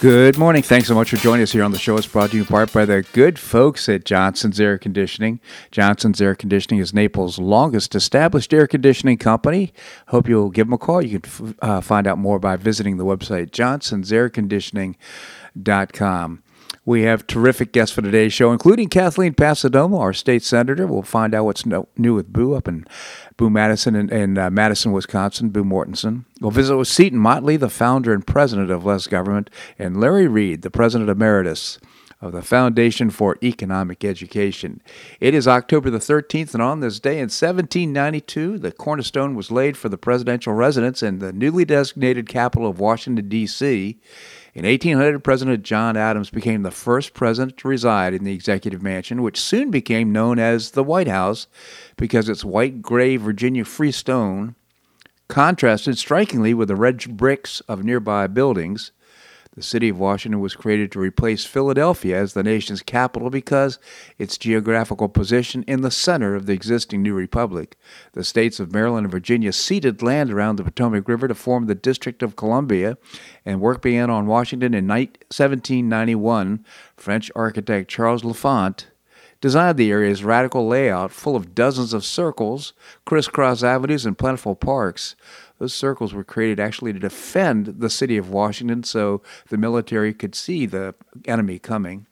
Good morning. Thanks so much for joining us here on the show. It's brought to you in part by the good folks at Johnson's Air Conditioning. Johnson's Air Conditioning is Naples' longest established air conditioning company. Hope you'll give them a call. You can uh, find out more by visiting the website johnsonsairconditioning.com. We have terrific guests for today's show, including Kathleen Passidomo, our state senator. We'll find out what's new with Boo up in Boo Madison in, in uh, Madison, Wisconsin, Boo Mortenson. We'll visit with Seton Motley, the founder and president of Less Government, and Larry Reed, the president emeritus of the Foundation for Economic Education. It is October the 13th, and on this day in 1792, the cornerstone was laid for the presidential residence in the newly designated capital of Washington, D.C. In 1800, President John Adams became the first president to reside in the executive mansion, which soon became known as the White House because its white gray Virginia freestone contrasted strikingly with the red bricks of nearby buildings. The city of Washington was created to replace Philadelphia as the nation's capital because its geographical position in the center of the existing new republic. The states of Maryland and Virginia ceded land around the Potomac River to form the District of Columbia, and work began on Washington in 1791. French architect Charles L'Enfant designed the area's radical layout full of dozens of circles, crisscross avenues, and plentiful parks. Those circles were created actually to defend the city of Washington so the military could see the enemy coming.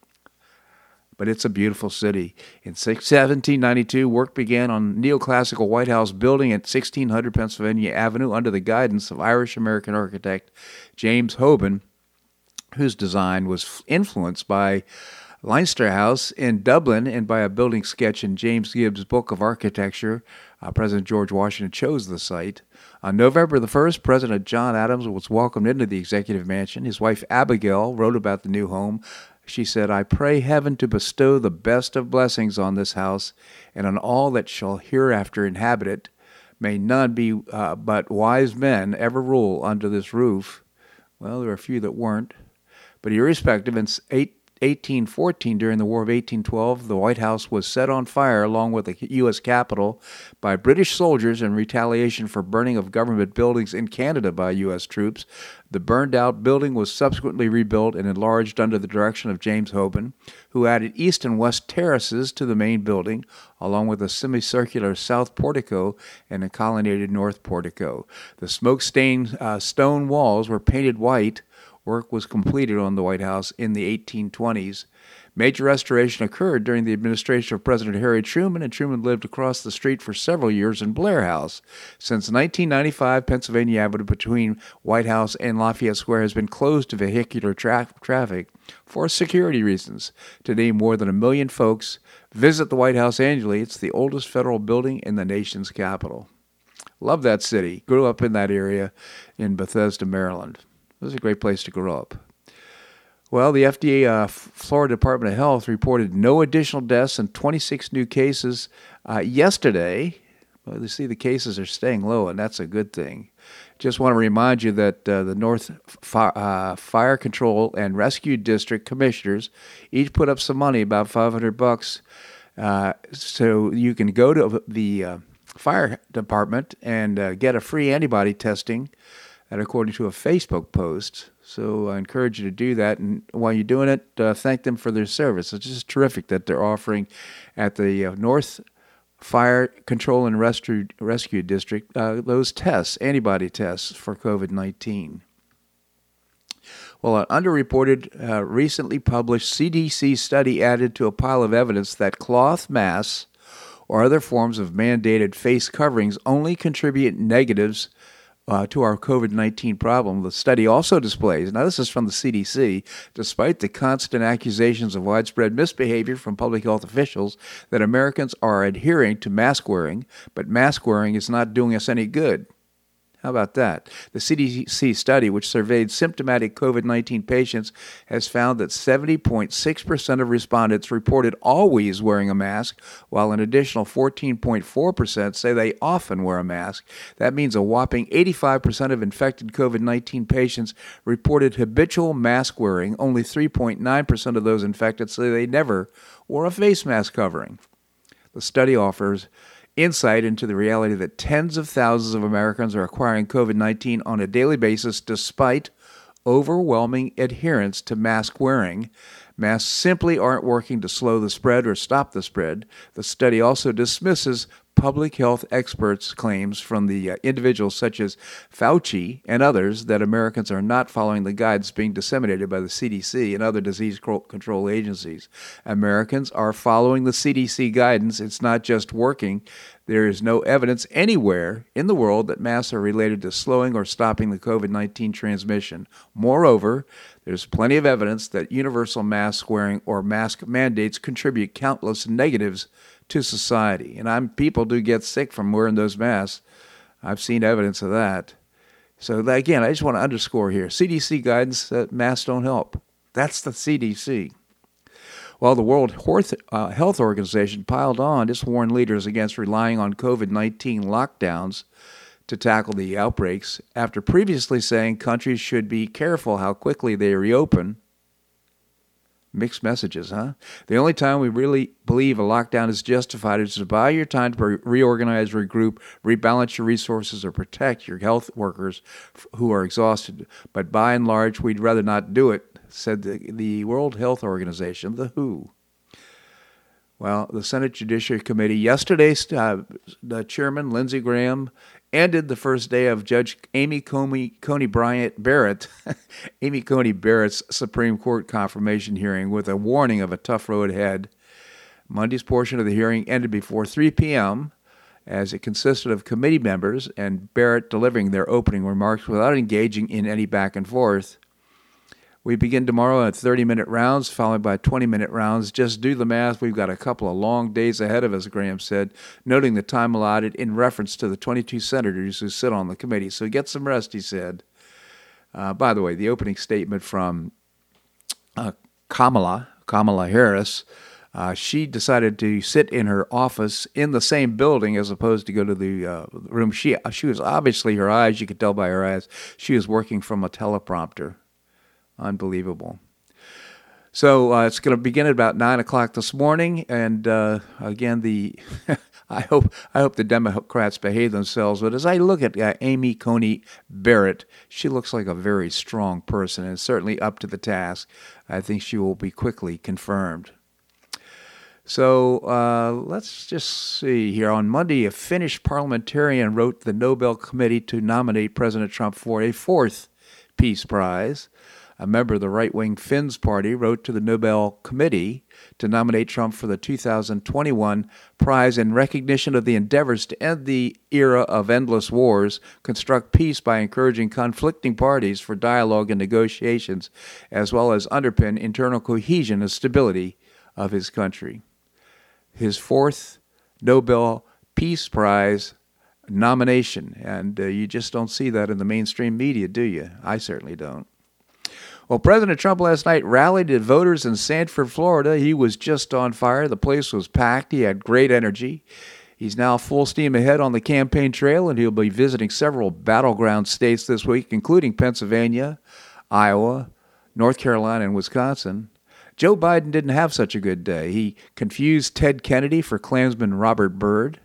But it's a beautiful city. In 1792, work began on neoclassical White House building at 1600 Pennsylvania Avenue under the guidance of Irish American architect James Hoban, whose design was influenced by Leinster House in Dublin and by a building sketch in James Gibbs' Book of Architecture. Uh, President George Washington chose the site. On November the 1st, President John Adams was welcomed into the executive mansion. His wife Abigail wrote about the new home. She said, I pray heaven to bestow the best of blessings on this house and on all that shall hereafter inhabit it. May none be uh, but wise men ever rule under this roof. Well, there are a few that weren't. But irrespective, in eight, 1814, during the War of 1812, the White House was set on fire along with the U.S. Capitol by British soldiers in retaliation for burning of government buildings in Canada by U.S. troops. The burned out building was subsequently rebuilt and enlarged under the direction of James Hoban, who added east and west terraces to the main building, along with a semicircular south portico and a colonnaded north portico. The smoke stained uh, stone walls were painted white Work was completed on the White House in the 1820s. Major restoration occurred during the administration of President Harry Truman, and Truman lived across the street for several years in Blair House. Since 1995, Pennsylvania Avenue between White House and Lafayette Square has been closed to vehicular tra- traffic for security reasons. Today, more than a million folks visit the White House annually. It's the oldest federal building in the nation's capital. Love that city. Grew up in that area in Bethesda, Maryland. It was a great place to grow up. Well, the FDA, uh, Florida Department of Health, reported no additional deaths and 26 new cases uh, yesterday. Well, you see, the cases are staying low, and that's a good thing. Just want to remind you that uh, the North uh, Fire Control and Rescue District commissioners each put up some money, about 500 bucks, uh, so you can go to the uh, fire department and get a free antibody testing and according to a Facebook post. So I encourage you to do that. And while you're doing it, uh, thank them for their service. It's just terrific that they're offering at the uh, North Fire Control and Rescue, Rescue District uh, those tests, antibody tests for COVID 19. Well, an underreported, uh, recently published CDC study added to a pile of evidence that cloth masks or other forms of mandated face coverings only contribute negatives uh, to our COVID 19 problem. The study also displays, now this is from the CDC, despite the constant accusations of widespread misbehavior from public health officials, that Americans are adhering to mask wearing, but mask wearing is not doing us any good. How about that? The CDC study, which surveyed symptomatic COVID 19 patients, has found that 70.6% of respondents reported always wearing a mask, while an additional 14.4% say they often wear a mask. That means a whopping 85% of infected COVID 19 patients reported habitual mask wearing. Only 3.9% of those infected say they never wore a face mask covering. The study offers insight into the reality that tens of thousands of Americans are acquiring COVID 19 on a daily basis despite overwhelming adherence to mask wearing. Masks simply aren't working to slow the spread or stop the spread. The study also dismisses public health experts' claims from the uh, individuals such as Fauci and others that Americans are not following the guidance being disseminated by the CDC and other disease control agencies. Americans are following the CDC guidance. It's not just working. There is no evidence anywhere in the world that masks are related to slowing or stopping the COVID 19 transmission. Moreover, there's plenty of evidence that universal mask wearing or mask mandates contribute countless negatives to society. And I'm people do get sick from wearing those masks. I've seen evidence of that. So again, I just want to underscore here: CDC guidance that masks don't help. That's the CDC. While the World uh, Health Organization piled on, just warned leaders against relying on COVID 19 lockdowns to tackle the outbreaks after previously saying countries should be careful how quickly they reopen Mixed messages, huh? The only time we really believe a lockdown is justified is to buy your time to reorganize, regroup, rebalance your resources, or protect your health workers who are exhausted. But by and large, we'd rather not do it, said the, the World Health Organization, the WHO. Well, the Senate Judiciary Committee yesterday, uh, the chairman Lindsey Graham ended the first day of Judge Amy Coney, Coney Bryant Barrett, Amy Coney Barrett's Supreme Court confirmation hearing with a warning of a tough road ahead. Monday's portion of the hearing ended before 3 p.m. as it consisted of committee members and Barrett delivering their opening remarks without engaging in any back and forth. We begin tomorrow at 30 minute rounds, followed by 20 minute rounds. Just do the math. We've got a couple of long days ahead of us, Graham said, noting the time allotted in reference to the 22 senators who sit on the committee. So get some rest, he said. Uh, by the way, the opening statement from uh, Kamala, Kamala Harris, uh, she decided to sit in her office in the same building as opposed to go to the uh, room. She she was obviously her eyes. You could tell by her eyes. She was working from a teleprompter. Unbelievable. So uh, it's going to begin at about nine o'clock this morning, and uh, again, the I hope I hope the Democrats behave themselves. But as I look at uh, Amy Coney Barrett, she looks like a very strong person, and certainly up to the task. I think she will be quickly confirmed. So uh, let's just see here. On Monday, a Finnish parliamentarian wrote the Nobel Committee to nominate President Trump for a fourth Peace Prize a member of the right wing Finns party, wrote to the Nobel Committee to nominate Trump for the 2021 prize in recognition of the endeavors to end the era of endless wars, construct peace by encouraging conflicting parties for dialogue and negotiations, as well as underpin internal cohesion and stability of his country. His fourth Nobel Peace Prize nomination, and uh, you just don't see that in the mainstream media, do you? I certainly don't. Well, President Trump last night rallied at voters in Sanford, Florida. He was just on fire. The place was packed. He had great energy. He's now full steam ahead on the campaign trail, and he'll be visiting several battleground states this week, including Pennsylvania, Iowa, North Carolina, and Wisconsin. Joe Biden didn't have such a good day. He confused Ted Kennedy for Klansman Robert Byrd.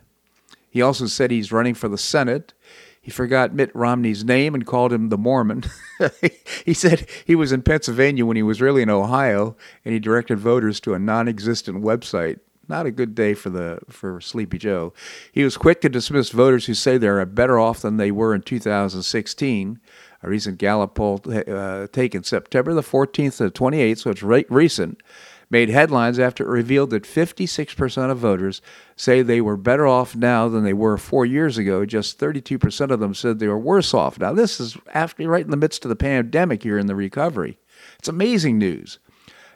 He also said he's running for the Senate. He forgot Mitt Romney's name and called him the Mormon. he said he was in Pennsylvania when he was really in Ohio, and he directed voters to a non-existent website. Not a good day for the for Sleepy Joe. He was quick to dismiss voters who say they're better off than they were in 2016. A recent Gallup poll uh, taken September the 14th to the 28th, so it's right recent, made headlines after it revealed that 56% of voters say they were better off now than they were four years ago. Just 32% of them said they were worse off. Now, this is after right in the midst of the pandemic here in the recovery. It's amazing news.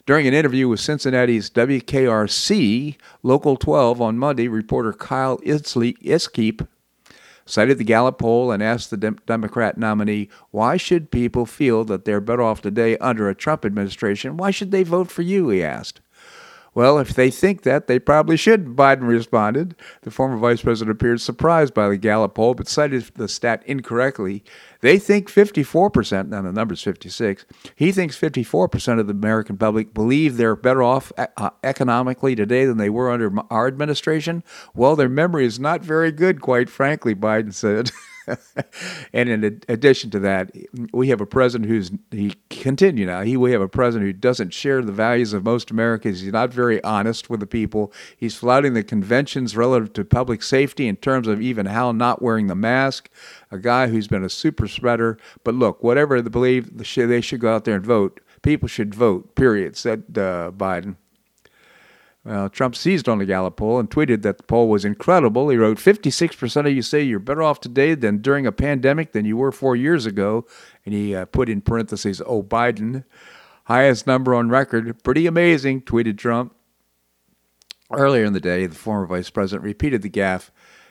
During an interview with Cincinnati's WKRC Local 12 on Monday, reporter Kyle Inskeep cited the Gallup poll and asked the Dem- Democrat nominee, why should people feel that they're better off today under a Trump administration? Why should they vote for you? He asked. Well, if they think that, they probably should, Biden responded. The former vice president appeared surprised by the Gallup poll, but cited the stat incorrectly. They think 54%, now the number's 56, he thinks 54% of the American public believe they're better off uh, economically today than they were under our administration. Well, their memory is not very good, quite frankly, Biden said. and in addition to that, we have a president who's he continue now. He we have a president who doesn't share the values of most Americans. He's not very honest with the people. He's flouting the conventions relative to public safety in terms of even how not wearing the mask. A guy who's been a super spreader. But look, whatever they believe, they should go out there and vote. People should vote. Period," said uh, Biden. Trump seized on the Gallup poll and tweeted that the poll was incredible. He wrote, 56% of you say you're better off today than during a pandemic than you were four years ago. And he uh, put in parentheses, oh, Biden. Highest number on record. Pretty amazing, tweeted Trump. Earlier in the day, the former vice president repeated the gaffe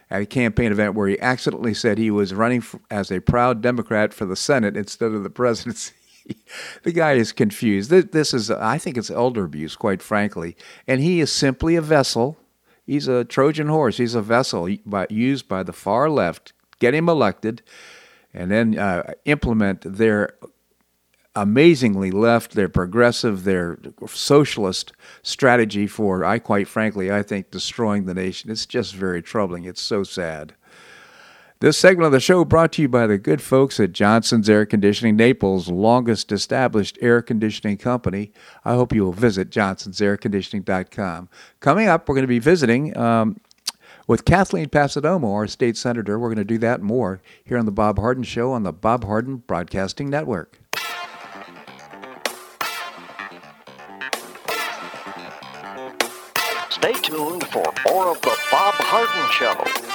at a campaign event where he accidentally said he was running as a proud Democrat for the Senate instead of the presidency. the guy is confused. This is, I think it's elder abuse, quite frankly. And he is simply a vessel. He's a Trojan horse. He's a vessel used by the far left, get him elected, and then uh, implement their amazingly left, their progressive, their socialist strategy for, I quite frankly, I think destroying the nation. It's just very troubling. It's so sad. This segment of the show brought to you by the good folks at Johnson's Air Conditioning, Naples' longest established air conditioning company. I hope you will visit johnsonsairconditioning.com. Coming up, we're going to be visiting um, with Kathleen Passidomo, our state senator. We're going to do that more here on the Bob Harden Show on the Bob Harden Broadcasting Network. Stay tuned for more of the Bob Harden Show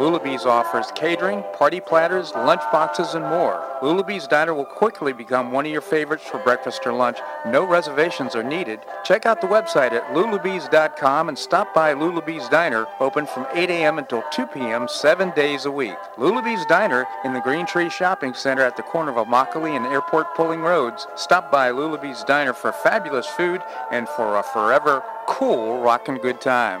Lulabee's offers catering, party platters, lunch boxes, and more. Lulabee's Diner will quickly become one of your favorites for breakfast or lunch. No reservations are needed. Check out the website at lulabees.com and stop by Lulabee's Diner, open from 8 a.m. until 2 p.m. seven days a week. Lulabee's Diner in the Green Tree Shopping Center at the corner of Immokalee and Airport Pulling Roads. Stop by Lulabee's Diner for fabulous food and for a forever cool rockin' good time.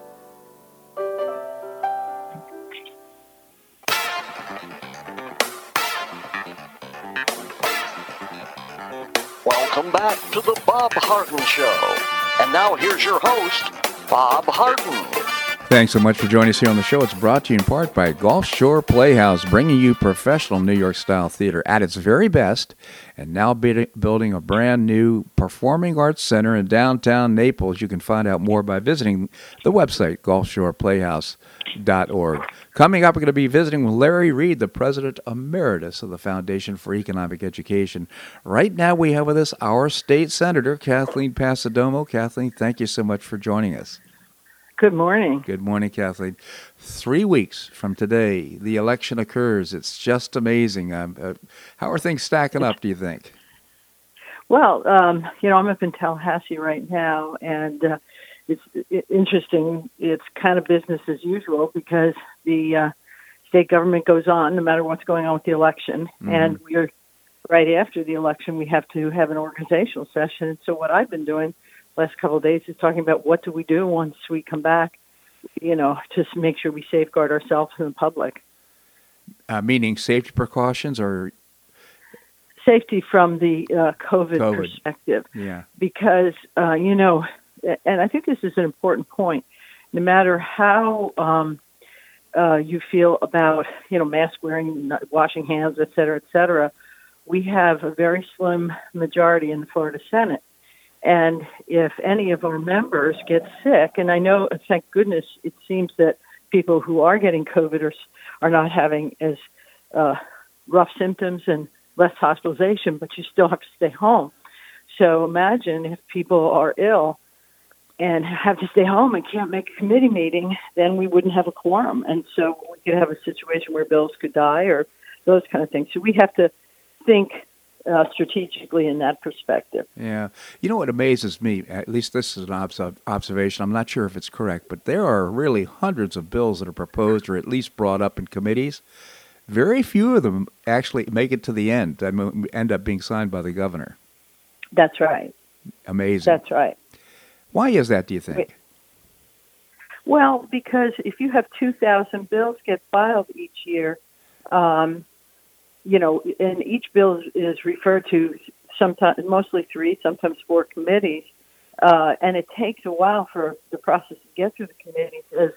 Bob Harden Show. And now here's your host, Bob Harden. Thanks so much for joining us here on the show. It's brought to you in part by Gulf Shore Playhouse, bringing you professional New York style theater at its very best, and now building a brand new performing arts center in downtown Naples. You can find out more by visiting the website, gulfshoreplayhouse.org. Coming up, we're going to be visiting with Larry Reed, the president emeritus of the Foundation for Economic Education. Right now, we have with us our state senator, Kathleen Passidomo. Kathleen, thank you so much for joining us. Good morning. Good morning, Kathleen. Three weeks from today, the election occurs. It's just amazing. Um, uh, how are things stacking up, do you think? Well, um, you know, I'm up in Tallahassee right now, and uh, it's it, interesting. It's kind of business as usual because the uh, state government goes on no matter what's going on with the election. Mm-hmm. And we're right after the election, we have to have an organizational session. And so, what I've been doing last couple of days is talking about what do we do once we come back, you know, to make sure we safeguard ourselves and the public. Uh, meaning safety precautions or safety from the uh, COVID, COVID, perspective. Yeah. Because uh, you know, and I think this is an important point. No matter how um, uh, you feel about you know mask wearing, washing hands, et cetera, et cetera, we have a very slim majority in the Florida Senate and if any of our members get sick, and I know, thank goodness, it seems that people who are getting COVID are, are not having as uh, rough symptoms and less hospitalization, but you still have to stay home. So imagine if people are ill and have to stay home and can't make a committee meeting, then we wouldn't have a quorum. And so we could have a situation where bills could die or those kind of things. So we have to think uh, strategically in that perspective. Yeah. You know what amazes me, at least this is an obs- observation, I'm not sure if it's correct, but there are really hundreds of bills that are proposed or at least brought up in committees. Very few of them actually make it to the end and end up being signed by the governor. That's right. Amazing. That's right. Why is that, do you think? Well, because if you have 2,000 bills get filed each year, um, you know, and each bill is referred to sometimes, mostly three, sometimes four committees, uh, and it takes a while for the process to get through the committees as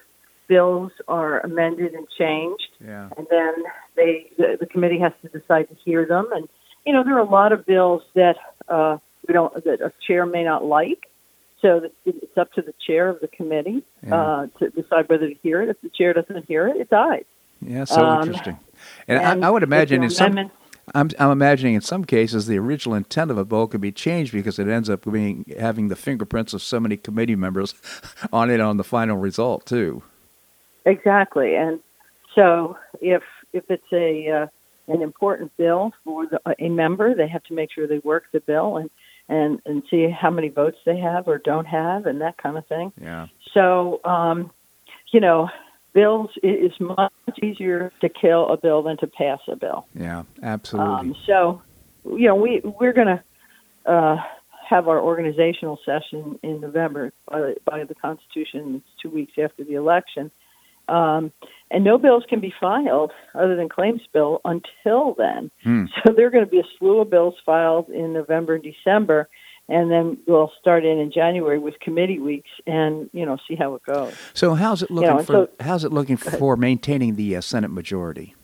bills are amended and changed, yeah. and then they the, the committee has to decide to hear them. And you know, there are a lot of bills that uh, we don't that a chair may not like, so it's up to the chair of the committee yeah. uh, to decide whether to hear it. If the chair doesn't hear it, it dies. Yeah, so um, interesting. And, and I, I, would imagine in some. I'm, I'm imagining in some cases the original intent of a bill could be changed because it ends up being having the fingerprints of so many committee members on it on the final result too. Exactly, and so if if it's a uh, an important bill for the, a member, they have to make sure they work the bill and and and see how many votes they have or don't have and that kind of thing. Yeah. So um, you know, bills it is much easier to kill a bill than to pass a bill. Yeah, absolutely. Um, so, you know, we we're going to uh, have our organizational session in November by, by the Constitution. It's two weeks after the election, um, and no bills can be filed other than claims bill until then. Hmm. So there are going to be a slew of bills filed in November and December and then we'll start in in January with committee weeks and you know see how it goes. So how's it looking you know, for so, how's it looking for maintaining the uh, Senate majority?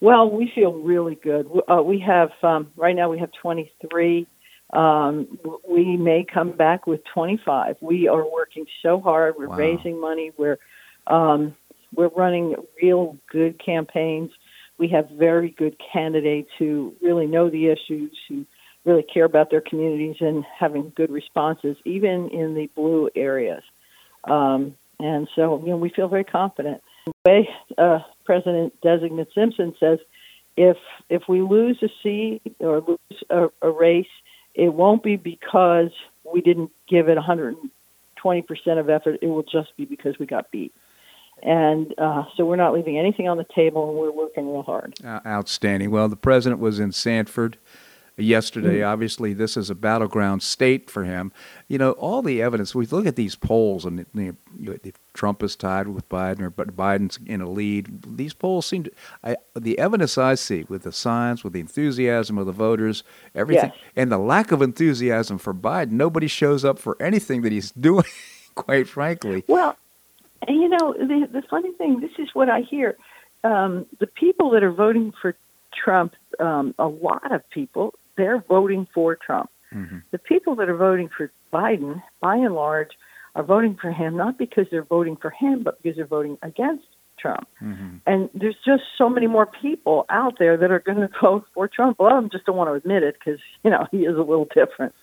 Well, we feel really good. Uh, we have um, right now we have 23. Um, we may come back with 25. We are working so hard. We're wow. raising money. We're um, we're running real good campaigns. We have very good candidates who really know the issues, who really care about their communities and having good responses, even in the blue areas. Um, and so, you know, we feel very confident. The way uh, President Designate Simpson says, if if we lose a seat or lose a, a race, it won't be because we didn't give it 120 percent of effort. It will just be because we got beat. And uh, so we're not leaving anything on the table, and we're working real hard. Uh, outstanding. Well, the president was in Sanford yesterday. Mm. Obviously, this is a battleground state for him. You know, all the evidence. We look at these polls, and you know, if Trump is tied with Biden, or but Biden's in a lead. These polls seem to. I, the evidence I see with the science, with the enthusiasm of the voters, everything, yes. and the lack of enthusiasm for Biden. Nobody shows up for anything that he's doing. quite frankly. Well, you know, the the funny thing, this is what I hear. Um, the people that are voting for Trump, um, a lot of people, they're voting for Trump. Mm-hmm. The people that are voting for Biden, by and large, are voting for him not because they're voting for him, but because they're voting against Trump. Mm-hmm. And there's just so many more people out there that are going to vote for Trump. A lot of them just don't want to admit it because you know he is a little different.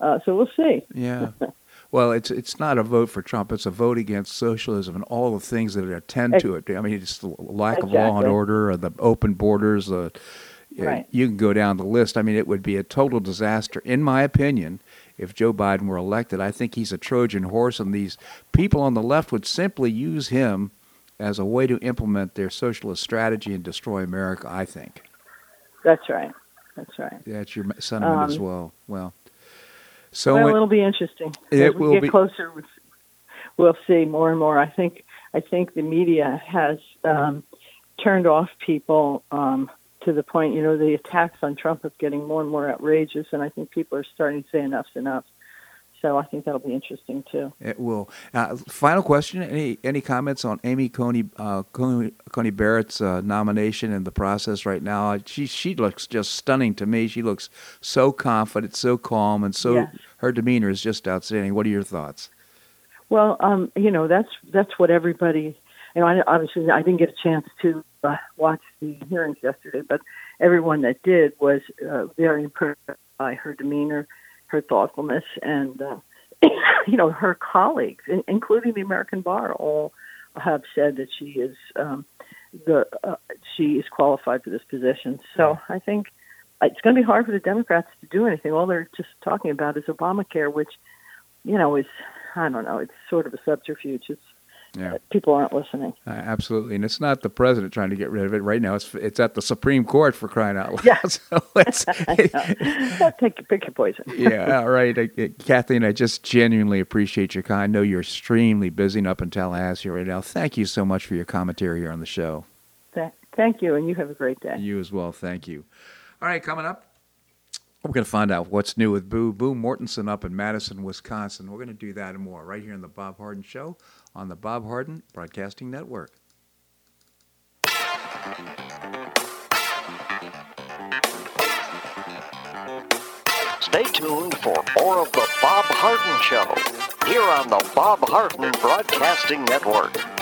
Uh, so we'll see. Yeah. Well, it's it's not a vote for Trump. It's a vote against socialism and all the things that attend to it. I mean, it's the lack of law and order, or the open borders. The Right. you can go down the list. I mean, it would be a total disaster, in my opinion, if Joe Biden were elected. I think he's a Trojan horse, and these people on the left would simply use him as a way to implement their socialist strategy and destroy America. I think That's right. That's right. that's your sentiment as Um, well. Well, so well, it- it'll be interesting. It As we will get be- closer, we'll see more and more. I think I think the media has um, turned off people um, to the point. You know, the attacks on Trump is getting more and more outrageous, and I think people are starting to say enough's enough. So I think that'll be interesting too. It will. Uh, final question: Any any comments on Amy Coney uh, Coney, Coney Barrett's uh, nomination and the process right now? She she looks just stunning to me. She looks so confident, so calm, and so Yes. her demeanor is just outstanding. What are your thoughts? Well, um, you know, that's that's what everybody. You know, I, obviously, I didn't get a chance to uh, watch the hearings yesterday, but everyone that did was uh, very impressed by her demeanor, her thoughtfulness, and uh, you know, her colleagues, in, including the American Bar, all have said that she is um, the uh, she is qualified for this position. So I think it's going to be hard for the Democrats to do anything. All they're just talking about is Obamacare, which you know is I don't know. It's sort of a subterfuge. It's Yeah, people aren't listening. uh, absolutely. And it's not the president trying to get rid of it right now. It's it's at the Supreme Court for crying out loud. Yeah. so it's, take your pick your poison. yeah, all right. Uh, uh, Kathleen, I just genuinely appreciate your kind. I know you're extremely busy and up in Tallahassee right now. Thank you so much for your commentary here on the show. Th- Thank you, and you have a great day. You as well. Thank you. All right, coming up, we're going to find out what's new with Boo. Boo Mortenson up in Madison, Wisconsin. We're going to do that and more right here on the Bob Harden Show on the Bob Harden Broadcasting Network. Stay tuned for more of the Bob Harden Show here on the Bob Harden Broadcasting Network.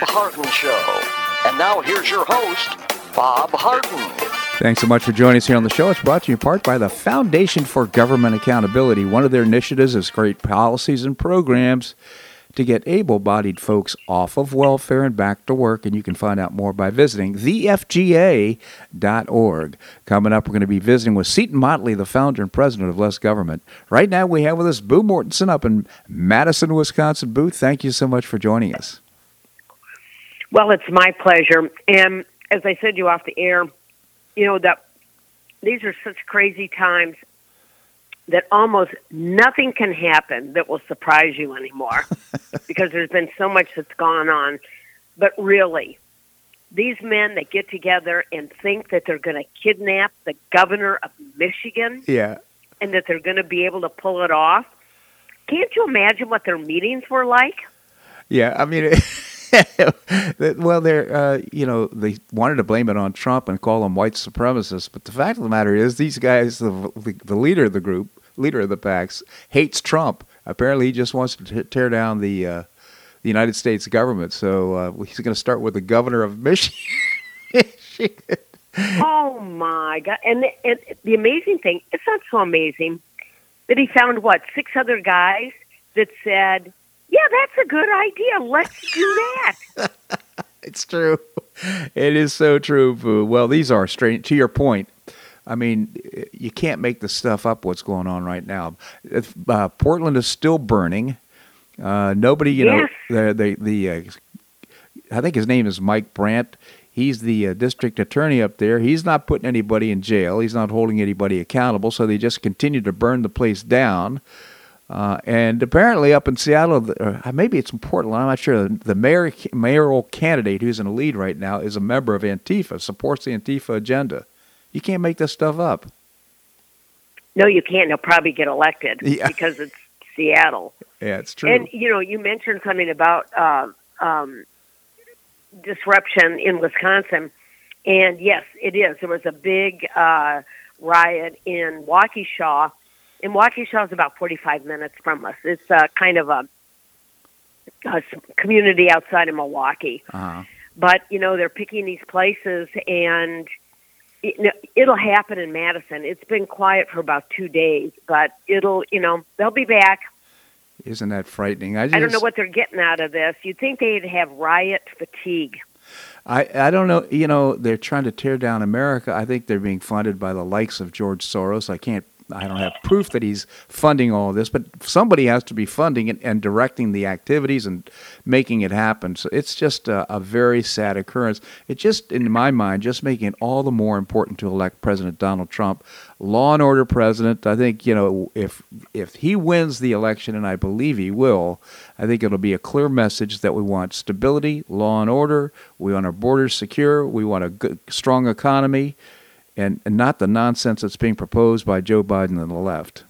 Bob Harden Show. And now here's your host, Bob Harden. Thanks so much for joining us here on the show. It's brought to you in part by the Foundation for Government Accountability. One of their initiatives is create policies and programs to get able bodied folks off of welfare and back to work. And you can find out more by visiting thefga.org. Coming up, we're going to be visiting with Seton Motley, the founder and president of Less Government. Right now, we have with us Boo Mortenson up in Madison, Wisconsin. Boo, thank you so much for joining us. Well, it's my pleasure. And as I said you off the air, you know that these are such crazy times that almost nothing can happen that will surprise you anymore because there's been so much that's gone on. But really, these men that get together and think that they're going to kidnap the governor of Michigan Yeah. and that they're going to be able to pull it off. Can't you imagine what their meetings were like? Yeah, I mean, well, they're uh, you know they wanted to blame it on Trump and call them white supremacists, but the fact of the matter is these guys, the the, leader of the group, leader of the PACs, hates Trump. Apparently, he just wants to t- tear down the uh, the United States government. So uh, he's going to start with the governor of Michigan. oh my god! And the, and the amazing thing, it's not so amazing that he found what six other guys that said, "Yeah, that's a good idea. Let's do that." it's true. It is so true, Boo. Well, these are strange. To your point, I mean, you can't make this stuff up. What's going on right now? If, Uh, Portland is still burning. Uh, nobody, you Yes. know, the the, the uh, I think his name is Mike Brandt. He's the uh, district attorney up there. He's not putting anybody in jail. He's not holding anybody accountable. So they just continue to burn the place down. Uh, and apparently, up in Seattle, uh, maybe it's in Portland. I'm not sure. The mayor, mayoral candidate who's in the lead right now is a member of Antifa, supports the Antifa agenda. You can't make this stuff up. No, you can't. He'll probably get elected Yeah. because it's Seattle. Yeah, it's true. And you know, you mentioned something about uh, um, disruption in Wisconsin, and yes, it is. There was a big uh, riot in Waukesha, and Waukesha is about forty-five minutes from us. It's uh, kind of a, a community outside of Milwaukee, uh-huh. but you know they're picking these places and. It, it'll happen in Madison. It's been quiet for about two days, but it'll, you know, they'll be back. Isn't that frightening? I, just, I don't know what they're getting out of this. You'd think they'd have riot fatigue. I, I don't know. You know, they're trying to tear down America. I think they're being funded by the likes of George Soros. I can't. I don't have proof that he's funding all this, but somebody has to be funding it and directing the activities and making it happen. So it's just a, a very sad occurrence. It just, in my mind, just making it all the more important to elect President Donald Trump, law and order president. I think you know if if he wins the election, and I believe he will, I think it'll be a clear message that we want stability, law and order. We want our borders secure. We want a good, strong economy, and, and not the nonsense that's being proposed by Joe Biden and the left.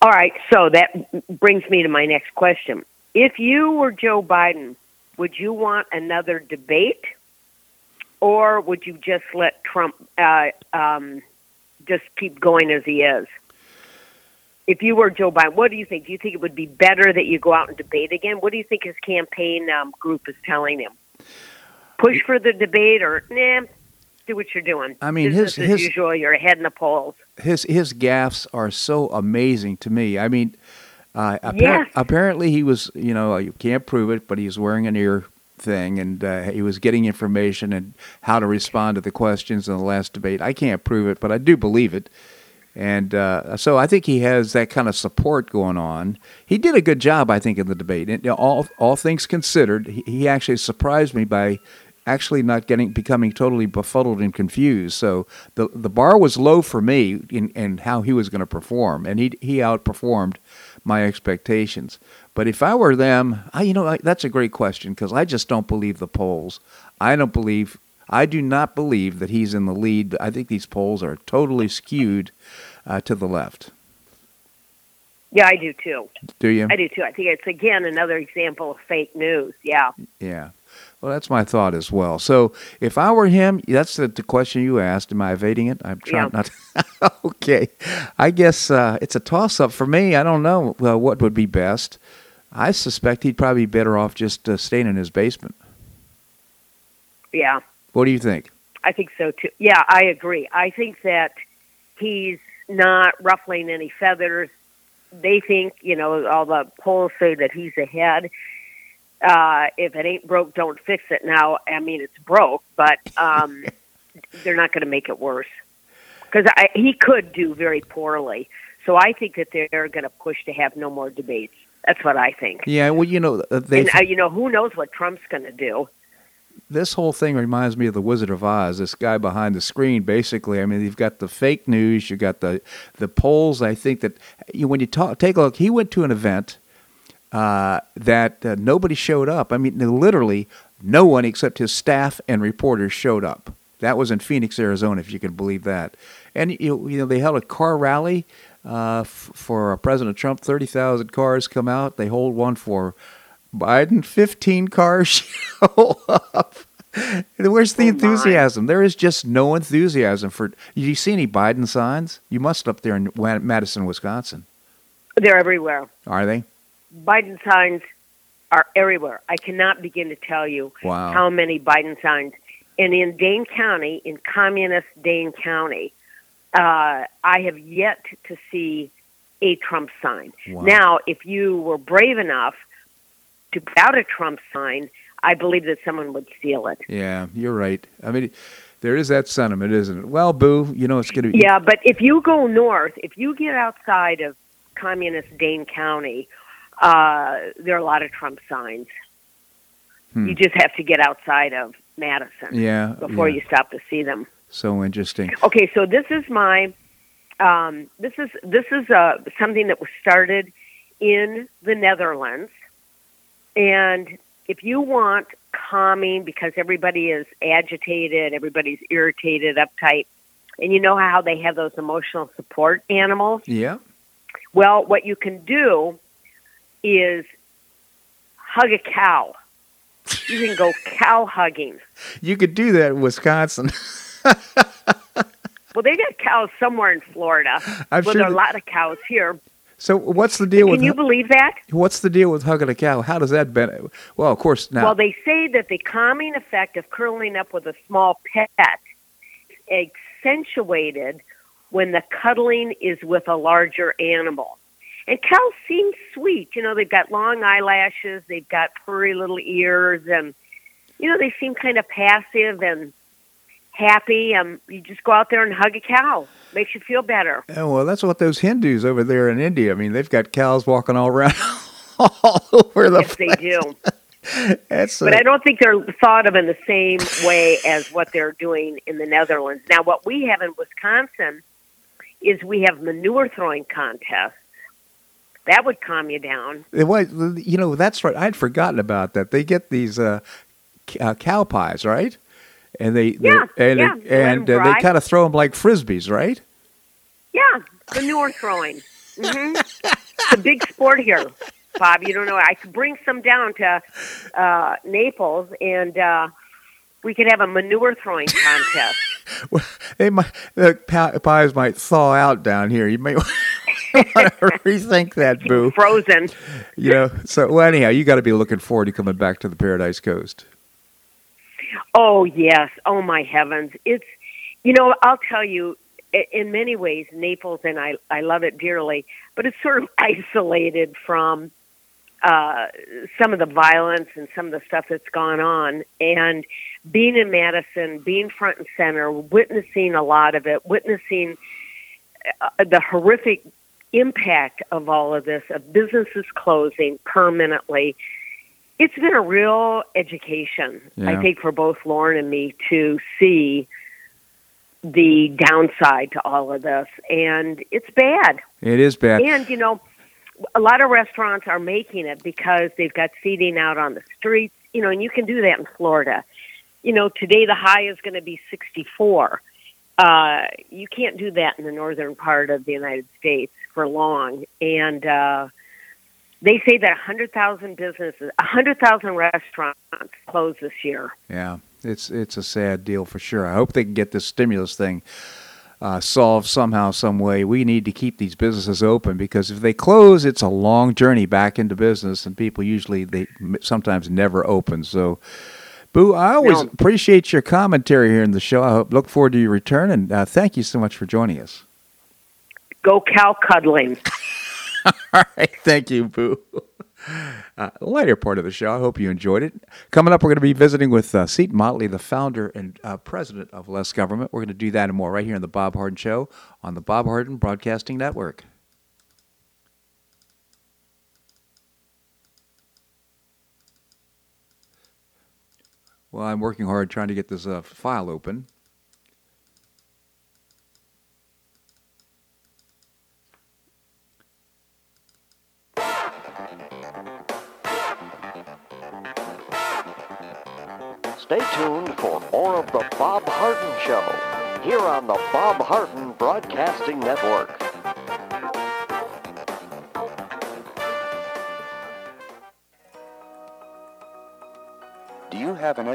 All right, so that brings me to my next question. If you were Joe Biden, would you want another debate, or would you just let Trump uh, um, just keep going as he is? If you were Joe Biden, what do you think? Do you think it would be better that you go out and debate again? What do you think his campaign um, group is telling him? Push for the debate, or nah, do what you're doing. I mean, Business his- as his- usual. You're ahead in the polls. his his gaffes are so amazing to me. I mean, uh, appar- Yes. apparently he was, you know, you can't prove it, but he was wearing an ear thing, and uh, he was getting information and how to respond to the questions in the last debate. I can't prove it, but I do believe it. And uh, so I think he has that kind of support going on. He did a good job, I think, in the debate. And, you know, all all things considered, he, he actually surprised me by actually not getting becoming totally befuddled and confused. So the the bar was low for me in, in how he was going to perform, and he he outperformed my expectations. But if I were them, I, you know, I, that's a great question because I just don't believe the polls. I don't believe. I do not believe that he's in the lead. I think these polls are totally skewed uh, to the left. Yeah, I do too. Do you? I do too. I think it's again another example of fake news. Yeah. Yeah. Well, that's my thought as well. So, if I were him, that's the, the question you asked. Am I evading it? I'm trying Yeah. not. okay. I guess uh, it's a toss up for me. I don't know uh, what would be best. I suspect he'd probably be better off just uh, staying in his basement. Yeah, What do you think? I think so too. Yeah, I agree. I think that he's not ruffling any feathers. They think, you know, all the polls say that he's ahead. Uh, if it ain't broke, don't fix it. Now, I mean, it's broke, but um, they're not going to make it worse because he could do very poorly. So I think that they're going to push to have no more debates. That's what I think. Yeah, well, you know, uh, they And uh, you know, who knows what Trump's going to do? this whole thing reminds me of the Wizard of Oz. This guy behind the screen, basically. I mean, you've got the fake news, you got the the polls. I think that you, when you talk, take a look, he went to an event uh, that uh, nobody showed up. I mean, literally, no one except his staff and reporters showed up. That was in Phoenix, Arizona, if you can believe that. And you you know, they held a car rally uh, f- for President Trump. Thirty thousand cars come out. They hold one for Biden. Fifteen cars show up. Where's the Oh, enthusiasm? There is just no enthusiasm for. Did you see any Biden signs? You must up there in Madison, Wisconsin. They're everywhere. Are they? Biden signs are everywhere. I cannot begin to tell you Wow. how many Biden signs. And in Dane County, in communist Dane County, uh, I have yet to see a Trump sign. Wow. Now, if you were brave enough to put out a Trump sign, I believe that someone would steal it. Yeah, you're right. I mean, there is that sentiment, isn't it? Well, Boo, you know it's going to be. Yeah, but if you go north, if you get outside of communist Dane County, uh, there are a lot of Trump signs. Hmm. You just have to get outside of Madison Yeah. before yeah. you stop to see them. So interesting. Okay, so this is my um, this is this is uh, something that was started in the Netherlands, and if you want calming because everybody is agitated, everybody's irritated, uptight, and you know how they have those emotional support animals. Yeah. Well, what you can do is hug a cow. You can go cow hugging. You could do that in Wisconsin. Well, they got cows somewhere in Florida. I'm well, sure there are a lot of cows here. So what's the deal with Can you believe that? what's the deal with hugging a cow? How does that benefit? Well, of course now. Well, they say that the calming effect of curling up with a small pet is accentuated when the cuddling is with a larger animal. And cows seem sweet. You know, they've got long eyelashes, they've got furry little ears, and, you know, they seem kind of passive and happy. Um, you just go out there and hug a cow. Makes you feel better. Oh, well, that's what those Hindus over there in India. I mean, they've got cows walking all around all over the Yes, they do. That's But I don't think they're thought of in the same way as what they're doing in the Netherlands. Now, what we have in Wisconsin is we have manure throwing contests. That would calm you down. it was, you know, that's right. I'd forgotten about that. They get these uh, c- uh, cow pies, right? And they, Yeah, and yeah, they, they let uh, they kind of throw them like frisbees, right? Yeah, manure throwing. hmm it's a big sport here, Bob. You don't know. I could bring some down to uh, Naples, and uh, we could have a manure throwing contest. Well, they might, the pi- pies might thaw out down here. You may want to rethink that, boo. Frozen. You know. So, well, anyhow, you got to be looking forward to coming back to the Paradise Coast. Oh yes. Oh my heavens. It's you know, I'll tell you in many ways Naples and I I love it dearly, but it's sort of isolated from uh some of the violence and some of the stuff that's gone on and being in Madison, being front and center, witnessing a lot of it, witnessing uh, the horrific impact of all of this, of businesses closing permanently. It's been a real education, Yeah. I think, for both Lauren and me to see the downside to all of this. And it's bad. It is bad. And, you know, a lot of restaurants are making it because they've got seating out on the streets, you know, and you can do that in Florida. You know, today the high is going to be 64. Uh, you can't do that in the northern part of the United States for long. And uh, they say that 100,000 businesses, 100,000 restaurants close this year. Yeah, it's it's a sad deal for sure. I hope they can get this stimulus thing uh, solved somehow, some way. We need to keep these businesses open because if they close, it's a long journey back into business, and people usually they sometimes never open. So. Boo, I always No. appreciate your commentary here in the show. I hope, look forward to your return, and uh, thank you so much for joining us. Go cow cuddling. All right, thank you, Boo. Uh, lighter part of the show. I hope you enjoyed it. Coming up, we're going to be visiting with uh, Seton Motley, the founder and uh, president of Less Government. We're going to do that and more right here on the Bob Harden Show on the Bob Harden Broadcasting Network. Well, I'm working hard trying to get this uh, file open.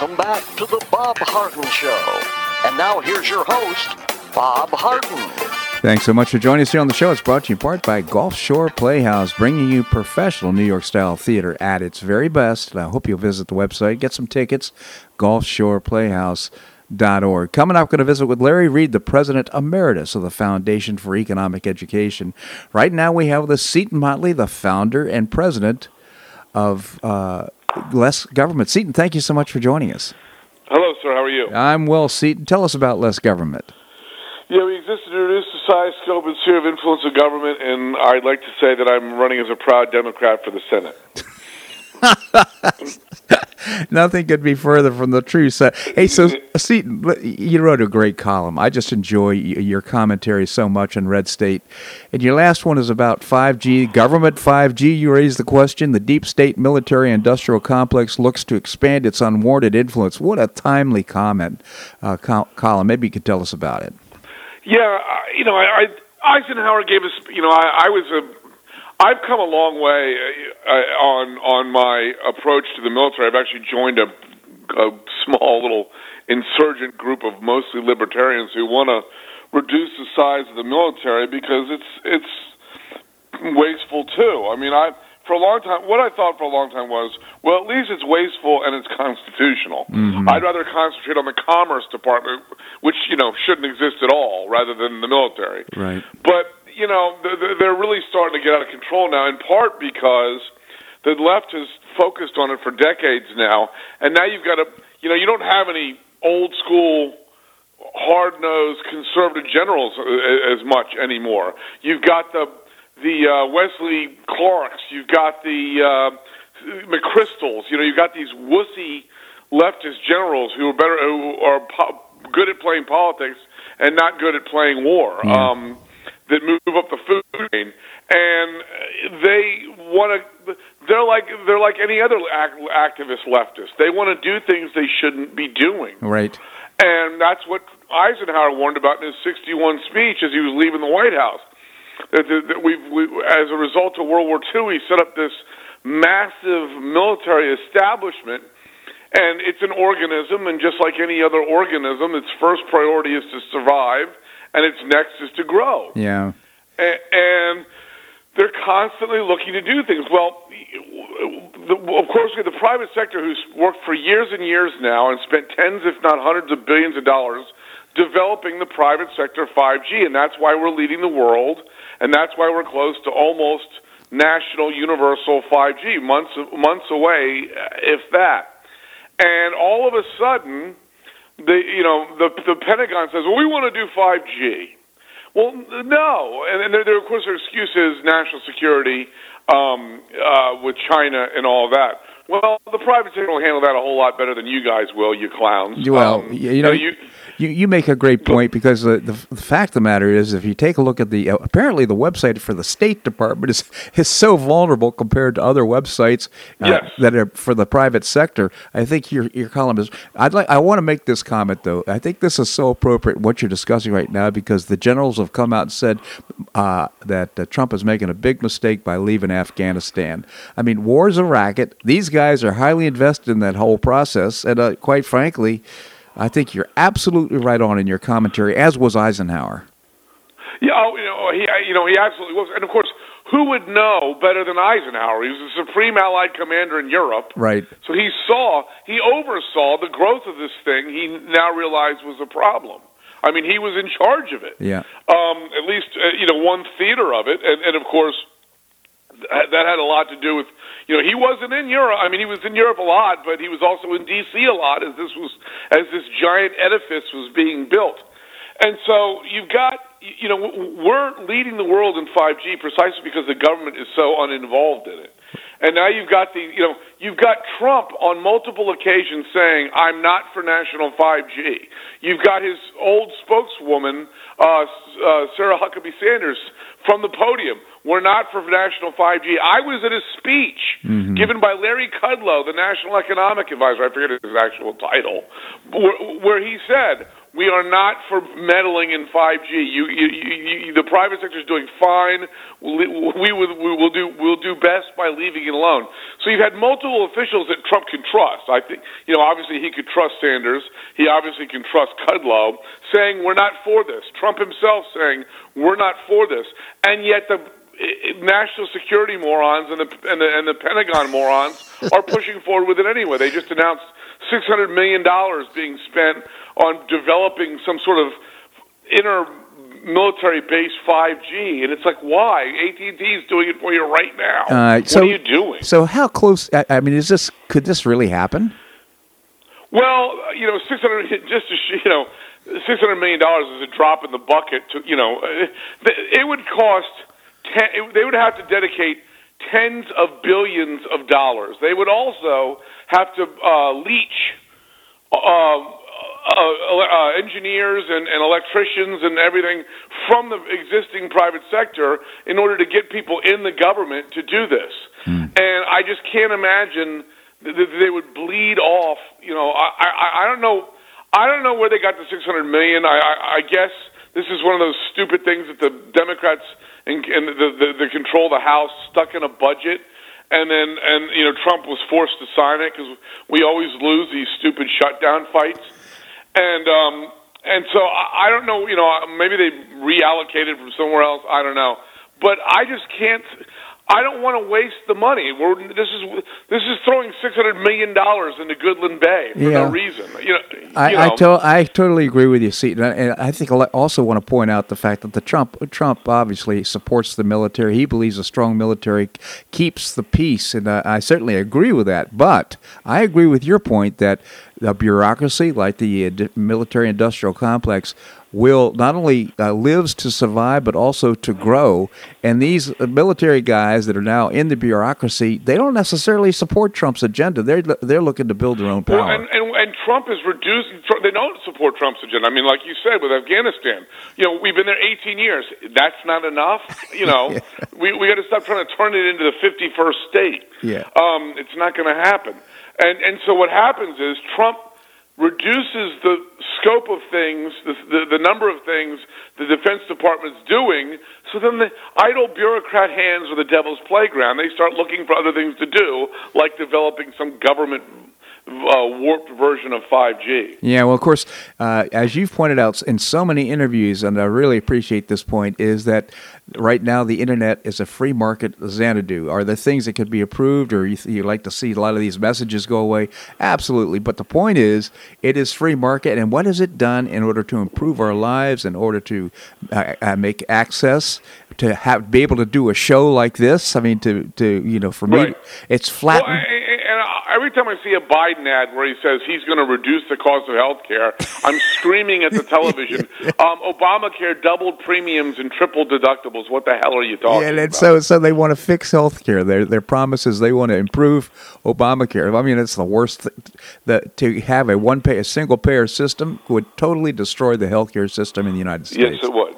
Welcome back to the Bob Harden Show. And now here's your host, Bob Harden. Thanks so much for joining us here on the show. It's brought to you in part by Gulf Shore Playhouse, bringing you professional New York style theater at its very best. And I hope you'll visit the website, get some tickets, gulfshoreplayhouse.org. Coming up, going to visit with Larry Reed, the president emeritus of the Foundation for Economic Education. Right now, we have the Seton Motley, the founder and president of uh, Less Government. Seton, thank you so much for joining us. Hello, sir. How are you? I'm Will Seton. Tell us about Less Government. Yeah, we exist to reduce the size, scope, and sphere of influence of government, and I'd like to say that I'm running as a proud Democrat for the Senate. Nothing could be further from the truth. So, hey, so Seton, you wrote a great column. I just enjoy your commentary so much in Red State. And your last one is about 5G, government 5G. You raised the question. The deep state military industrial complex looks to expand its unwarranted influence. What a timely comment, uh, col- column. Maybe you could tell us about it. Yeah, you know, I, I Eisenhower gave us. You know, I, I was a. I've come a long way uh, uh, on on my approach to the military. I've actually joined a, a small little insurgent group of mostly libertarians who want to reduce the size of the military because it's it's wasteful too. I mean, I for a long time, what I thought for a long time was, well, at least it's wasteful and it's constitutional. I'd rather concentrate on the Commerce Department, which you know shouldn't exist at all, rather than the military. Right. But you know, th- th- they're really starting to get out of control now. In part because the left has focused on it for decades now, and now you've got a, you know, you don't have any old school hard-nosed conservative generals uh, as much anymore. You've got the the uh, Wesley Clarks, you've got the uh, McChrystals, you know, you've got these wussy leftist generals who are better, who are po- good at playing politics and not good at playing war. Um, that move up the food chain, and they want to. They're like they're like any other act, activist leftist. They want to do things they shouldn't be doing. Right. And that's what Eisenhower warned about in his 61 speech as he was leaving the White House. That, that, that we've, we, as a result of World War II, he set up this massive military establishment. And it's an organism, and just like any other organism, its first priority is to survive, and its next is to grow. Yeah. And they're constantly looking to do things. Well, the, of course, we have the private sector who's worked for years and years now and spent tens, if not hundreds of billions of dollars developing the private sector 5G, and that's why we're leading the world, and that's why we're close to almost national universal 5G, months months away, if that. And all of a sudden, the you know the the Pentagon says, well, we want to do 5G. Well, no, and, and there, there, of course, their excuse is national security um, uh, with China and all that. Well, the private sector will handle that a whole lot better than you guys will, you clowns. Well, um, you know, you, you, you make a great point because the, the, the fact of the matter is, if you take a look at the uh, apparently the website for the State Department is is so vulnerable compared to other websites uh, yes. that are for the private sector. I think your your column is. I'd like. I want to make this comment though. I think this is so appropriate what you're discussing right now because the generals have come out and said uh, that uh, Trump is making a big mistake by leaving Afghanistan. I mean, war's a racket. These guys are highly invested in that whole process, and uh, quite frankly. I think you're absolutely right on in your commentary, as was Eisenhower. Yeah, oh, you know, he, you know, he absolutely was, and of course, who would know better than Eisenhower? He was the supreme Allied commander in Europe, right? So he saw, he oversaw the growth of this thing. He now realized was a problem. I mean, he was in charge of it. Yeah. Um, at least, uh, you know, one theater of it, and, and of course, that had a lot to do with you know, he wasn't in Europe. I mean, he was in Europe a lot, but he was also in D.C. a lot as this was as this giant edifice was being built. And so you've got, you know, we're leading the world in 5G precisely because the government is so uninvolved in it. And now you've got the, you know, you've got Trump on multiple occasions saying, "I'm not for national 5G." You've got his old spokeswoman, uh, uh, Sarah Huckabee Sanders, from the podium. We're not for national 5G. I was at a speech mm-hmm. given by Larry Kudlow, the National Economic Advisor. I forget his actual title, where, where he said we are not for meddling in 5G. You, you, you, the private sector is doing fine. We, will, we will do we'll do best by leaving it alone. So you've had multiple officials that Trump can trust. I think you know obviously he could trust Sanders. He obviously can trust Kudlow saying we're not for this. Trump himself saying we're not for this, and yet the eh, eh, national security morons and the, and the and the Pentagon morons are pushing forward with it anyway. They just announced six hundred million dollars being spent on developing some sort of inner military base 5G, and it's like, why? AT&T is doing it for you right now. Uh, so, what are you doing? So how close? I, I mean, is this could this really happen? Well, you know, six hundred just to you know, six hundred million dollars is a drop in the bucket. To you know, it would cost. Ten, it, they would have to dedicate tens of billions of dollars. They would also have to uh, leach. Uh, uh, uh, engineers and, and electricians and everything from the existing private sector in order to get people in the government to do this. Mm. And I just can't imagine that they would bleed off. You know, I, I, I don't know. I don't know where they got the 600 million. I, I, I guess this is one of those stupid things that the Democrats and, and the, the, the control the House stuck in a budget and then and you know Trump was forced to sign it because we always lose these stupid shutdown fights and um, and so I, I don't know. You know, maybe they reallocated from somewhere else. I don't know, but I just can't. I don't want to waste the money. We're, this is this is throwing six hundred million dollars into Goodland Bay for yeah. no reason. You know, I you know. I, to, I, totally agree with you, Seton. And I think I also want to point out the fact that the Trump Trump obviously supports the military. He believes a strong military keeps the peace, and uh, I certainly agree with that. But I agree with your point that the bureaucracy, like the uh, military industrial complex, will not only uh, lives to survive but also to grow. And these uh, military guys that are now in the bureaucracy, they don't necessarily support Trump's agenda. They're they're looking to build their own power. Well, and, and, and Trump is reducing. They don't support Trump's agenda. I mean, like you said with Afghanistan, you know, we've been there 18 years. That's not enough. You know, yeah. we we got to stop trying to turn it into the 51st state. Yeah, um, it's not going to happen. And and so what happens is Trump reduces the scope of things, the, the, the, number of things the Defense Department's doing, so then the idle bureaucrat hands are the devil's playground. They start looking for other things to do, like developing some government uh, warped version of 5G. Yeah, well, of course, uh, as you've pointed out in so many interviews, and I really appreciate this point, is that right now the internet is a free market Xanadu. Are there things that could be approved, or you, you like to see a lot of these messages go away? Absolutely. But the point is, it is free market, and what has it done in order to improve our lives, in order to uh, uh make access, to have be able to do a show like this? I mean, to to you know, for me, Right. it's flat. Well, every time I see a Biden ad where he says he's going to reduce the cost of health care, I'm screaming at the television. Um, Obamacare doubled premiums and tripled deductibles. What the hell are you talking about? Yeah, and about? so so they want to fix health care. Their their promise is they want to improve Obamacare. I mean, it's the worst. Th- the, to have a one pay a single payer system would totally destroy the healthcare system in the United States. yes, it would.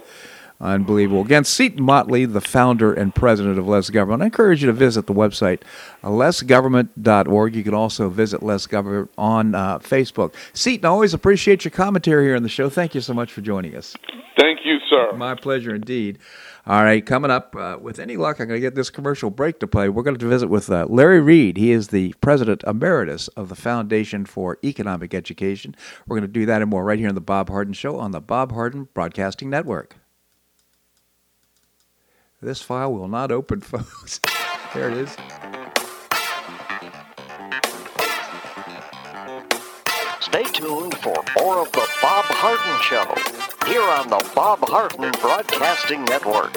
Unbelievable. Again, Seton Motley, the founder and president of Less Government. I encourage you to visit the website, lessgovernment.org. You can also visit Less Government on uh, Facebook. Seton, I always appreciate your commentary here on the show. Thank you so much for joining us. Thank you, sir. My pleasure indeed. All right, coming up, uh, with any luck, I'm going to get this commercial break to play. We're going to visit with uh, Larry Reed. He is the president emeritus of the Foundation for Economic Education. We're going to do that and more right here on the Bob Harden Show on the Bob Harden Broadcasting Network. This file will not open, folks. there it is. Stay tuned for more of the Bob Harden Show here on the Bob Harden Broadcasting Network.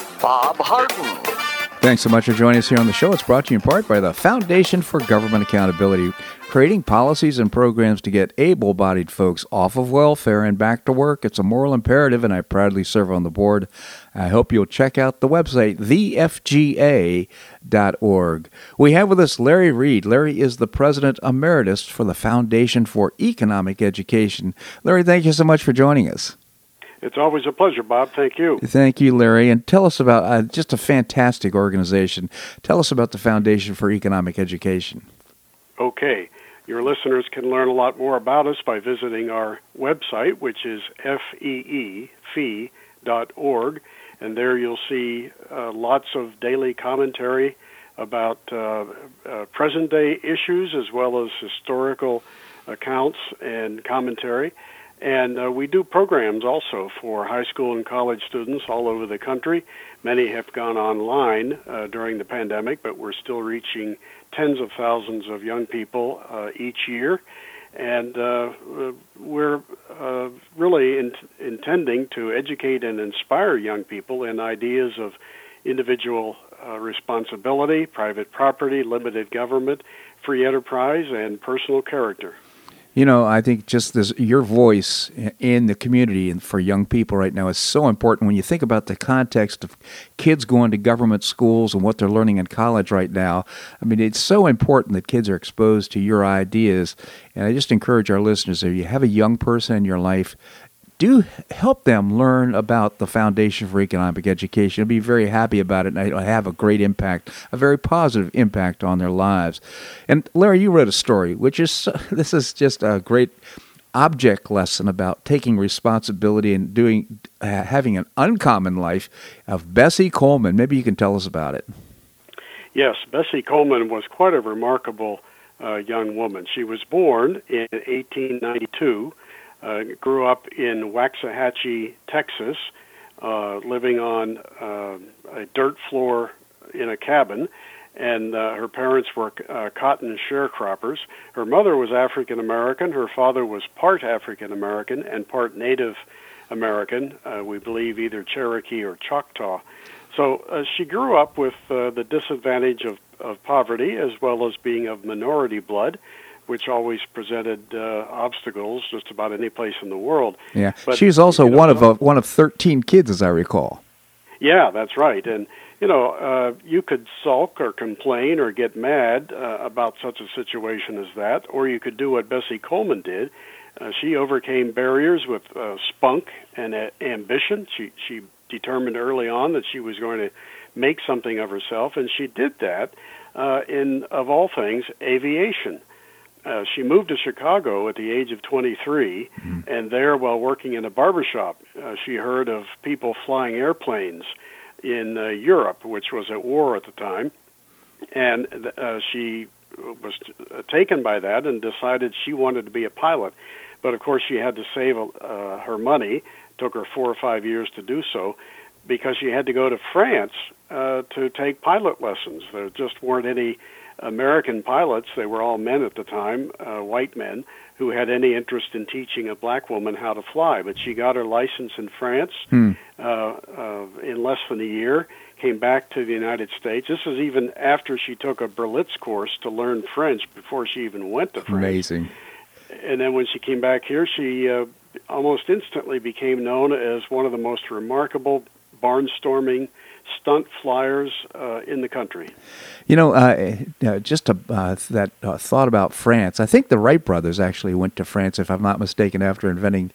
Bob Harden. Thanks so much for joining us here on the show. It's brought to you in part by the Foundation for Government Accountability, creating policies and programs to get able bodied folks off of welfare and back to work. It's a moral imperative, and I proudly serve on the board. I hope you'll check out the website, thefga.org. We have with us Larry Reed. Larry is the president emeritus for the Foundation for Economic Education. Larry, thank you so much for joining us. It's always a pleasure, Bob. Thank you. Thank you, Larry. And tell us about uh, just a fantastic organization. Tell us about the Foundation for Economic Education. Okay. Your listeners can learn a lot more about us by visiting our website, which is fee, fee.org. And there you'll see uh, lots of daily commentary about uh, uh, present day issues as well as historical accounts and commentary. And uh, we do programs also for high school and college students all over the country. Many have gone online uh, during the pandemic, but we're still reaching tens of thousands of young people uh, each year. And uh, we're uh, really in- intending to educate and inspire young people in ideas of individual uh, responsibility, private property, limited government, free enterprise, and personal character. You know, I think just this your voice in the community and for young people right now is so important when you think about the context of kids going to government schools and what they're learning in college right now. I mean, it's so important that kids are exposed to your ideas. And I just encourage our listeners if you have a young person in your life, do help them learn about the Foundation for Economic Education. I'll be very happy about it, and it'll have a great impact, a very positive impact on their lives. And Larry, you wrote a story, which is this is just a great object lesson about taking responsibility and doing having an uncommon life of Bessie Coleman. Maybe you can tell us about it. Yes, Bessie Coleman was quite a remarkable uh, young woman. She was born in 1892 uh, grew up in Waxahachie, Texas, uh, living on uh, a dirt floor in a cabin, and uh, her parents were uh, cotton sharecroppers. Her mother was African American. Her father was part African American and part Native American. Uh, we believe either Cherokee or Choctaw. So uh, she grew up with uh, the disadvantage of, of poverty as well as being of minority blood which always presented uh, obstacles just about any place in the world. Yeah, but, she's also you know, one of a, one of thirteen kids, as I recall. Yeah, that's right, and you know, uh, you could sulk or complain or get mad uh, about such a situation as that, or you could do what Bessie Coleman did. Uh, she overcame barriers with uh, spunk and uh, ambition. She she determined early on that she was going to make something of herself, and she did that uh, in, of all things, aviation. Uh, she moved to Chicago at the age of 23, mm-hmm. and there, while working in a barbershop, uh, she heard of people flying airplanes in uh, Europe, which was at war at the time, and uh, she was uh, taken by that and decided she wanted to be a pilot. But of course, she had to save uh, her money. It took her four or five years to do so because she had to go to France uh, to take pilot lessons. There just weren't any American pilots, they were all men at the time, uh, white men, who had any interest in teaching a black woman how to fly. But she got her license in France hmm. uh, uh, in less than a year, came back to the United States. This is even after she took a Berlitz course to learn French before she even went to France. Amazing. And then when she came back here, she uh, almost instantly became known as one of the most remarkable barnstorming stunt flyers uh, in the country. You know, uh, uh just a, uh, that uh, thought about France. I think the Wright brothers actually went to France, if I'm not mistaken, after inventing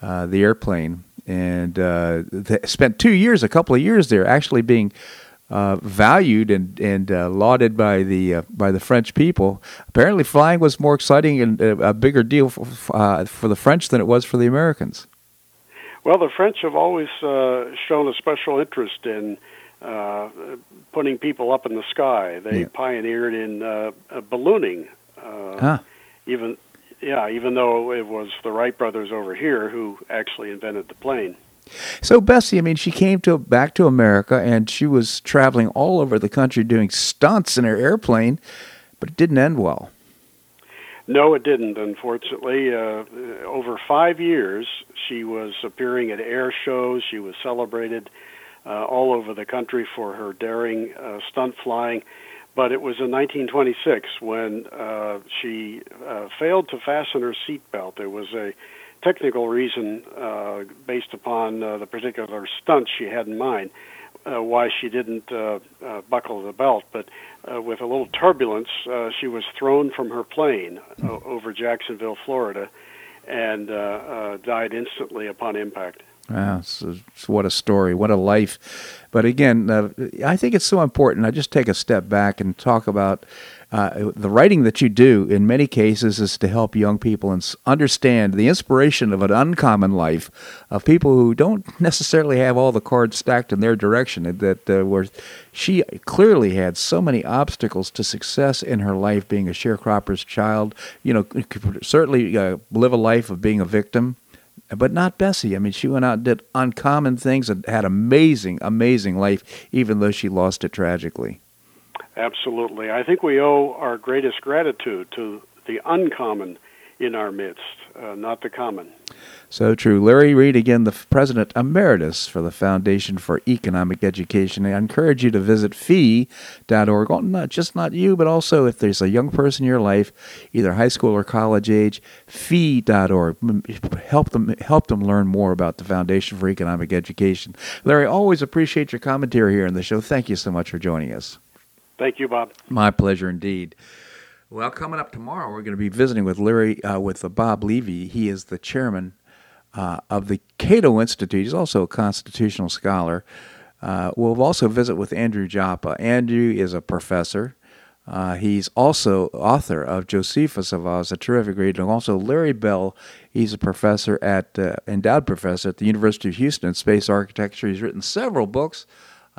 uh, the airplane, and they spent two years, a couple of years there, actually being. valued and and lauded by the by the French people. Apparently, flying was more exciting and a bigger deal for, for the French than it was for the Americans. Well, the French have always uh, shown a special interest in uh, putting people up in the sky. They yeah. pioneered in uh, ballooning. Uh, huh. Even yeah, even though it was the Wright brothers over here who actually invented the plane. So Bessie, I mean, she came to back to America and she was traveling all over the country doing stunts in her airplane, but it didn't end well. No, it didn't. Unfortunately, uh, over five years, she was appearing at air shows. She was celebrated uh, all over the country for her daring uh, stunt flying. But it was in 1926 when uh, she uh, failed to fasten her seatbelt. There was a technical reason uh, based upon uh, the particular stunt she had in mind uh, why she didn't uh, uh, buckle the belt. But uh, with a little turbulence, uh, she was thrown from her plane uh, over Jacksonville, Florida, and uh, uh, died instantly upon impact. Wow, so, so what a story, what a life. But again, uh, I think it's so important. I just take a step back and talk about uh, the writing that you do in many cases is to help young people and understand the inspiration of an uncommon life of people who don't necessarily have all the cards stacked in their direction. That uh, where she clearly had so many obstacles to success in her life, being a sharecropper's child. You know, certainly uh, live a life of being a victim but not Bessie. I mean, she went out and did uncommon things and had amazing, amazing life, even though she lost it tragically. Absolutely. I think we owe our greatest gratitude to the uncommon in our midst, uh, not the common. So true. Larry Reed, again, the president emeritus for the Foundation for Economic Education. I encourage you to visit fee.org. Well, not just not you, but also if there's a young person in your life, either high school or college age, fee.org. Help them help them learn more about the Foundation for Economic Education. Larry, always appreciate your commentary here on the show. Thank you so much for joining us. Thank you, Bob. My pleasure indeed. Well, coming up tomorrow, we're going to be visiting with Larry, uh, with uh, Bob Levy. He is the chairman uh, of the Cato Institute. He's also a constitutional scholar. Uh, we'll also visit with Andrew Joppa. Andrew is a professor. Uh, he's also author of Josephus of Oz, a terrific read, and also Larry Bell. He's a professor at uh, endowed professor at the University of Houston in space architecture. He's written several books.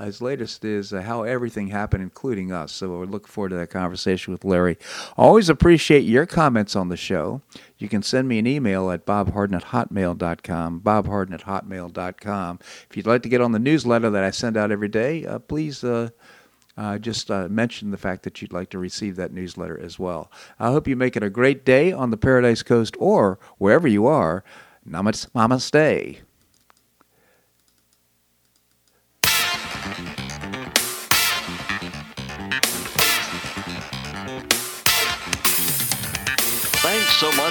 His latest is uh, How Everything Happened, Including Us. So we're looking forward to that conversation with Larry. Always appreciate your comments on the show. You can send me an email at bobharden at hotmail.com, bobharden at hotmail.com. If you'd like to get on the newsletter that I send out every day, uh, please uh, uh, just uh, mention the fact that you'd like to receive that newsletter as well. I hope you make it a great day on the Paradise Coast or wherever you are. Namaste.